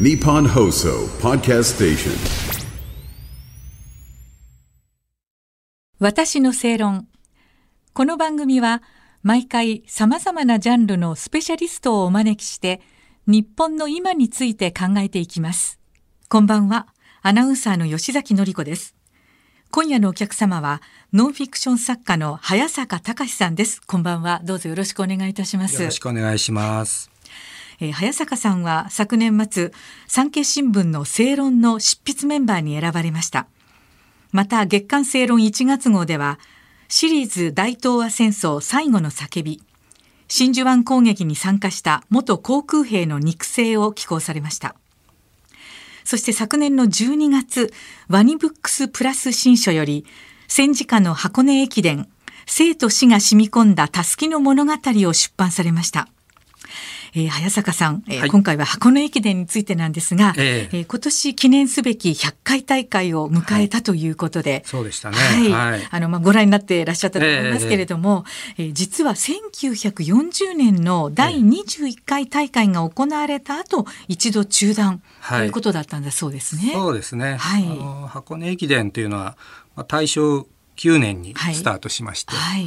Nippon Hoso Podcast Station. 私の正論。この番組は毎回様々なジャンルのスペシャリストをお招きして日本の今について考えていきます。こんばんは。アナウンサーの吉崎のり子です。今夜のお客様はノンフィクション作家の早坂隆さんです。こんばんは。どうぞよろしくお願いいたします。よろしくお願いします。えー早坂さんは昨年末産経新聞の正論の執筆メンバーに選ばれました。また月刊正論1月号ではシリーズ大東亜戦争最後の叫び真珠湾攻撃に参加した元航空兵の肉声を寄稿されました。そして昨年の12月ワニブックスプラス新書より戦時下の箱根駅伝生と死が染み込んだたすきの物語を出版されました。えー早坂さん、えーはい今回は箱根駅伝についてなんですが、えええー今年記念すべき100回大会を迎えたということで、そうでしたね。はい、はい。あのまあご覧になっていらっしゃったと思いますけれども、えー実は1940年の第21回大会が行われた後、一度中断とはいいうことだったんだそうですね。そうですね。はいあの箱根駅伝というのは、まあ、大正9年にはいスタートしまして、はい、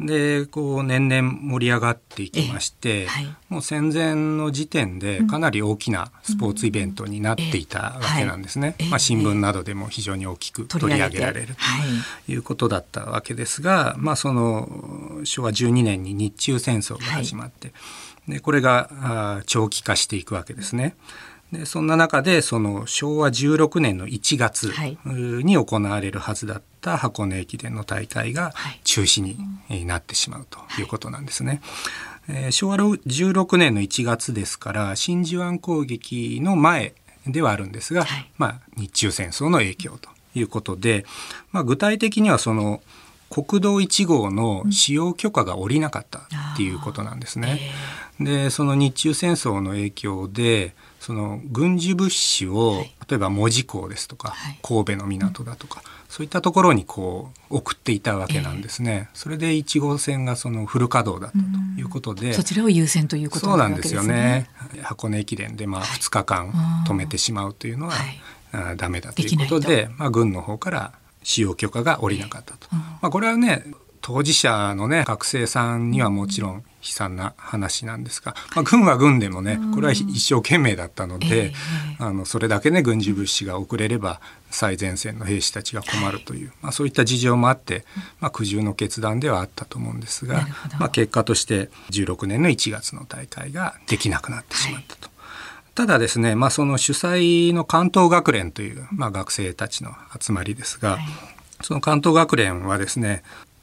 でこう年々盛り上がっていきまして、ええはい。もう戦前の時点でかなり大きなスポーツイベントになっていたわけなんですね。ええまあ、新聞などでも非常に大きく取り上げられるはい、ということだったわけですが、まあ、その昭和12年に日中戦争が始まって、でこれが長期化していくわけですね。でそんな中でその昭和16年の1月に行われるはずだった箱根駅伝の大会がはい。中止にえーなってしまうとい。うことなんですね。えー昭和16年の1月ですから真珠湾攻撃の前ではあるんですが、はい。まあ、日中戦争の影響ということで、まあ、具体的にはその国道1号の使用許可が下りなかったっていうことなんですね。でその日中戦争の影響でその軍事物資を、はい。例えば門司港ですとか、はい。神戸の港だとか、そういったところにこう送っていたわけなんですね。それで1号線がそのフル稼働だったということで、そちらを優先ということそうなわけですなんですよね。ね。。箱根駅伝でまあ2日間止めてしまうというのは、はい。あーダメだということでで、まあ、軍の方から使用許可が下りなかったと。まあ、これはね当事者のね学生さんにはもちろん悲惨な話なんですが、まあ、軍は軍でもねこれは一生懸命だったのえで、えあのそれだけね軍事物資が遅れれば最前線の兵士たちが困るという、まあ、そういった事情もあって、まあ、苦渋の決断ではあったと思うんですがまあ、結果として16年の1月の大会ができなくなってしまったと。ただですね、まあ、その主催の関東学連という、まあ、学生たちの集まりですが、はいその関東学連はですね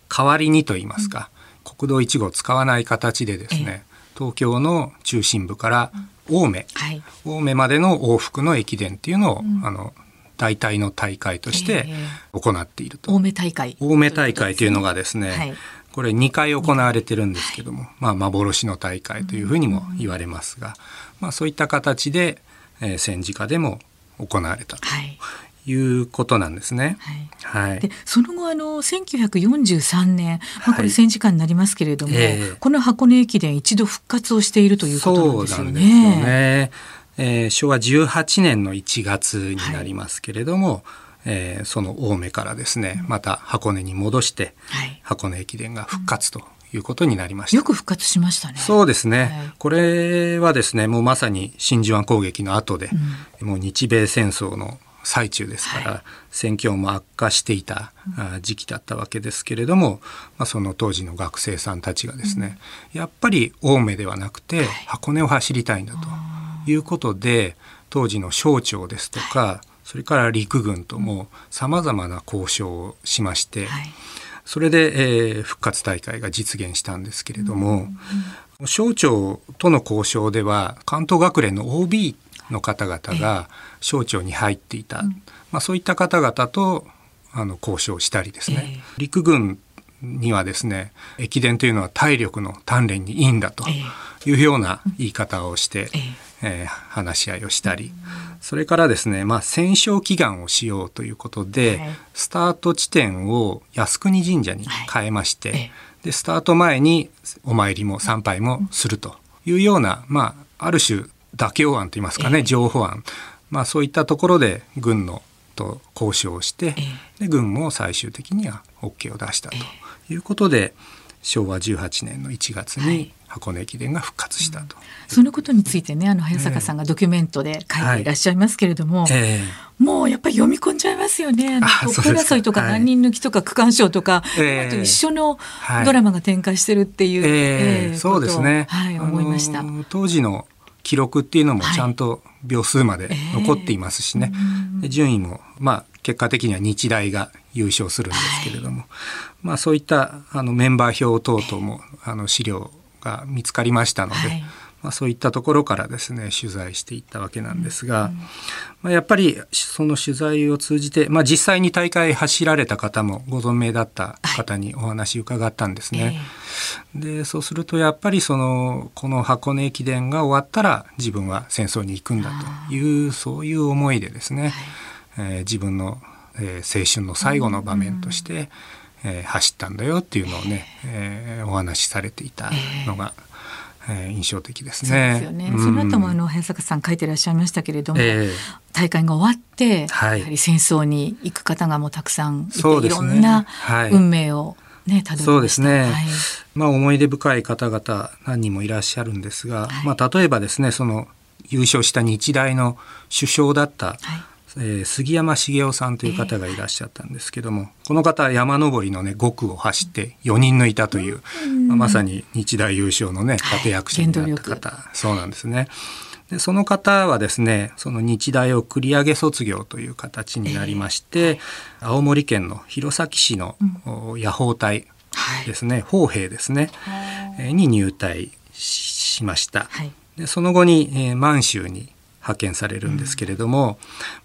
代わりにといいますか、国道1号を使わない形でですね、東京の中心部から青梅、はい。青梅までの往復の駅伝っていうのを、あの大体の大会としてえ行っていると。青梅大会。青梅大会というのがですね、はいこれ2回行われてるんですけども、まあ、幻の大会というふうにも言われますが、まあ、そういった形で、えー戦時下でも行われたとはい。いうことなんですね。はい。はいでその後あの1943年、まあ、こはいれ戦時下になりますけれども、ええこの箱根駅伝一度復活をしているということなんですよそうなんですよね。ね。えー昭和18年の1月になりますけれども、えーその青梅からですねまた箱根に戻してはい。箱根駅伝が復活ということになりました。よく復活しましたね。そうですね、はいこれはですねもうまさに真珠湾攻撃の後で、もう日米戦争の最中ですから、はい。戦況も悪化していたあ時期だったわけですけれども、まあ、その当時の学生さんたちがですね、やっぱり青梅ではなくて箱根を走りたいんだということで当時の省庁ですとか、それから陸軍ともさまざまな交渉をしまして、はい。それで、えー復活大会が実現したんですけれども、省庁との交渉では関東学連の OB の方々が省庁に入っていた、まあ、そういった方々とあの交渉したりですね、ええ。陸軍にはですね駅伝というのは体力の鍛錬にいいんだというような言い方をして、えええー話し合いをしたり、それからですね、まあ、戦勝祈願をしようということで、はい。スタート地点を靖国神社に変えまして、ええ。でスタート前にお参りも参拝もするというような、まあ、ある種妥協案といいますかね、ええ。譲歩案、まあ、そういったところで軍のと交渉をして、で軍も最終的には OK を出したということで、昭和18年の1月はい。に箱根駅伝が復活したと。そのことについてねあの早坂さんがドキュメントで書いていらっしゃいますけれども、えもうやっぱり読み込んじゃいますよね。争いとか。はい何人抜きとか区間賞とか、ええあと一緒のはいドラマが展開してるっていう、ええ。えそうですね、ことをはい、あの思いました。当時の記録っていうのもはいちゃんと秒数まで残っていますしね、で順位もまあ結果的には日大が優勝するんですけれども、まあそういったあのメンバー表等々もあの資料が見つかりましたので、はい。まあ、そういったところからですね取材していったわけなんですが、まあ、やっぱりその取材を通じて、まあ、実際に大会走られた方もご存命だった方にお話伺ったんですね。でそうするとやっぱりそのこの箱根駅伝が終わったら自分は戦争に行くんだというそういう思いでですね、えー自分の、えー青春の最後の場面として、えー走ったんだよっていうのをね、えーお話しされていたのが、えー。印象的ですそうね。ですよね。うん。その後もあの早坂さん書いてらっしゃいましたけれども、ええ。大会が終わって、はい。やはり戦争に行く方がもうたくさんいて、ね。ろんなはい。運命をね、たどりました。そうですね、はい。まあ思い出深い方々何人もいらっしゃるんですが、はい。まあ例えばですねその優勝した日大の首相だった、はいえー杉山茂雄さんという方がいらっしゃったんですけども、この方は山登りのね5区を走って4人抜いたという、まあまさに日大優勝のねはい。立役者になった方、そうなんですね。でその方はですねその日大を繰り上げ卒業という形になりまして、青森県の弘前市の、お野砲隊はい。ですね砲兵ですね、えーに入隊ししました。はい。でその後に、えー満州に派遣されるんですけれども、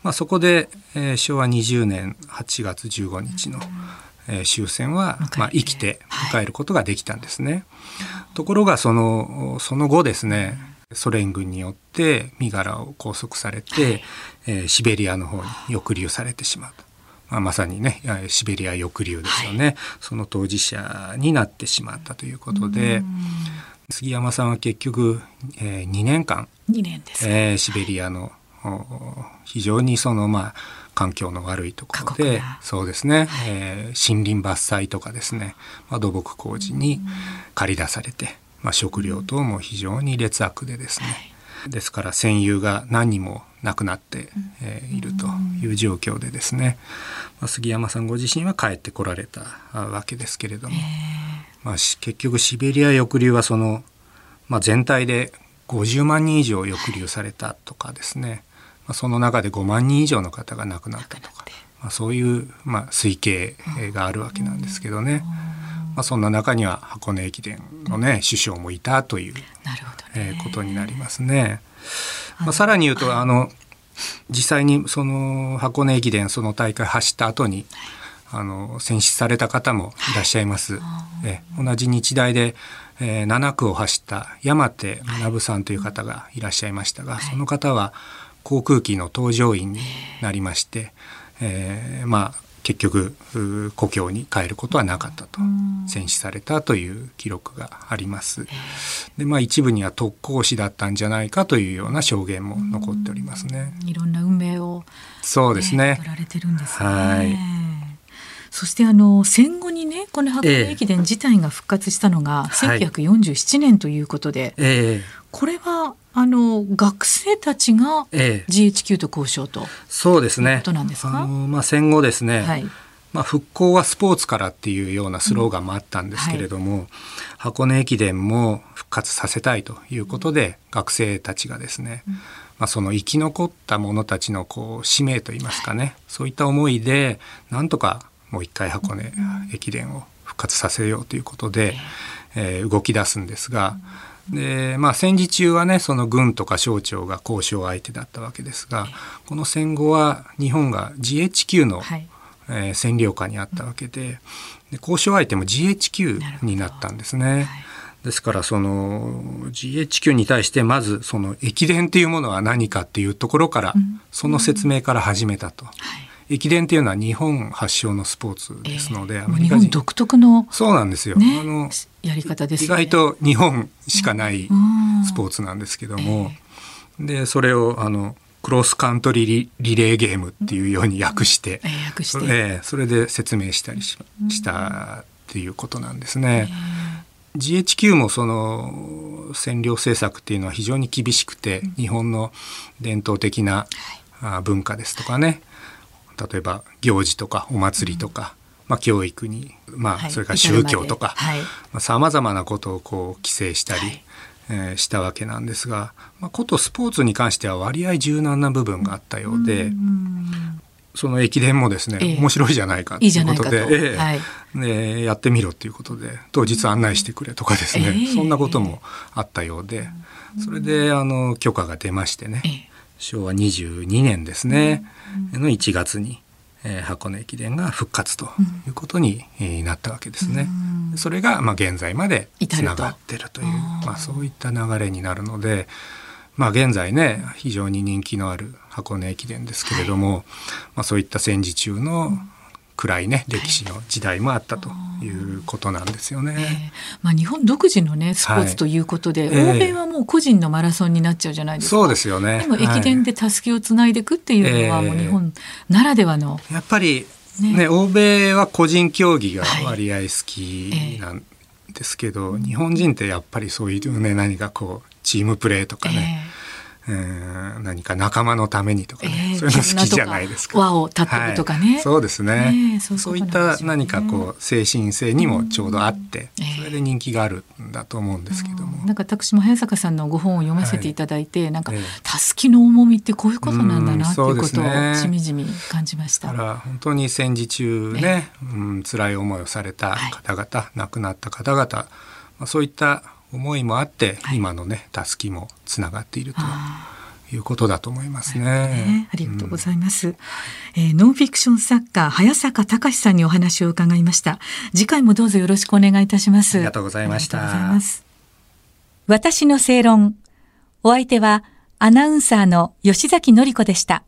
まあ、そこで、えー昭和20年8月15日の、えー終戦はまあ、生きてはい。迎えることができたんですね。ところがそのその後ですねソ連軍によって身柄を拘束されて、えーシベリアの方に抑留されてしまうと。まあ、まさにねえーシベリア抑留ですよね、その当事者になってしまったということで、杉山さんは結局、えー2年間、2年です。えーシベリアのお非常にそのまあ環境の悪いところでそうですね、えー森林伐採とかですね、まあ、土木工事に駆り出されて、まあ、食料等も非常に劣悪でですね、ですから戦友が何人も亡くなって、えーいるという状況でですね、まあ、杉山さんご自身は帰ってこられたあわけですけれども、まあ、し結局シベリア抑留はその、まあ、全体で50万人以上抑留されたとかですね、まあ、その中で5万人以上の方が亡くなったとか、まあ、そういう、まあ、推計があるわけなんですけどね、まあ、そんな中には箱根駅伝のね首相もいたという、なるほどえね。ーことになりますね。まあ、さらに言うとあの実際にその箱根駅伝その大会走った後にあの選出された方もい。らっしゃいます。え同じ日大で、えー7区を走った山手学さんという方がいらっしゃいましたが、その方は航空機の搭乗員になりまして、えーまあ結局う故郷に帰ることはなかったと。戦死されたという記録があります。でまあ一部には特攻士だったんじゃないかというような証言も残っておりますね。いろんな運命を、そうですね取。られてるんですね。はいそしてあの戦後にねこの箱根駅伝自体が復活したのがはい1947年ということで、えこれはあの学生たちがええ。え GHQ と交渉と、そうですね。ことなんですか？あのまあ戦後ですね。はい。まあ、復興はスポーツからっていうようなスローガンもあったんですけれども、箱根駅伝も復活させたいということで、学生たちがですね、まあ、その生き残った者たちのこう使命といいますかねそういった思いでなんとかもう一回箱根駅伝を復活させようということで、えー動き出すんですが。でまあ、戦時中はねその軍とか省庁が交渉相手だったわけですがこの戦後は日本が GHQ の、はい。えー占領下にあったわけでで交渉相手も GHQ になったんですね。ですからその GHQ に対してまずその駅伝というものは何かっていうところから、その説明から始めたと。駅伝っていうのは日本発祥のスポーツですので、えー日本独特の、そうなんですよ。ねあのやり方ですね。外と日本しかないうんスポーツなんですけども、でそれをあのクロスカントリーリレーゲームっていうように訳して、えして、えー、それで説明したりししたっていうことなんですね。GHQ もその占領政策っていうのは非常に厳しくて、日本の伝統的な文化ですとかね例えば行事とかお祭りとか、まあ、教育に、まあ、それから宗教とかさまざ、まなことをこう規制したり、えー、したわけなんですが、まあ、ことスポーツに関しては割合柔軟な部分があったようで。その駅伝もですね、えー、面白いじゃないかということで、えーはい、でやってみろということで当日案内してくれとかですね、えー、そんなこともあったようでそれであの許可が出ましてね、昭和22年ですね、の1月にえー、箱根駅伝が復活ということに、えなったわけですね。それがまあ現在までつながってるというまあ、そういった流れになるので、まあ、現在ね非常に人気のある箱根駅伝ですけれども、はい、まあ、そういった戦時中の暗いね歴史の時代もあったということなんですよね。はい、え。ー、まあ、日本独自のねスポーツということで、はい、欧米はもう個人のマラソンになっちゃうじゃないですか。そうですよね。でも駅伝でたすきをつないでいくっていうのはもう日本ならではの。やっぱりね、ね、欧米は個人競技が割合好きなんですけど、はいえー、日本人ってやっぱりそういうね何かこうチームプレーとかね、えーえ何か仲間のためにとかね、えー、そういうの好きじゃないですか。輪を立てるとかね、はい、そうですね、えー、そういった何かこう精神性にもちょうどあって、うん、それで人気があるんだと思うんですけども。なんか私も早坂さんのご本を読ませていただいて、はい、なんか、たすきの重みってこういうことなんだなっていうことをしみじみ感じました。だから本当に戦時中ね、えー、うん、辛い思いをされた方々、はい、亡くなった方々、まあ、そういった思いもあって、はい、今のねたすきもつながっていると。いうことだと思いますね。ねありがとうございます、うん、えー、ノンフィクション作家早坂隆さんにお話を伺いました。次回もどうぞよろしくお願いいたします。ありがとうございました。私の正論。お相手はアナウンサーの吉崎紀子でした。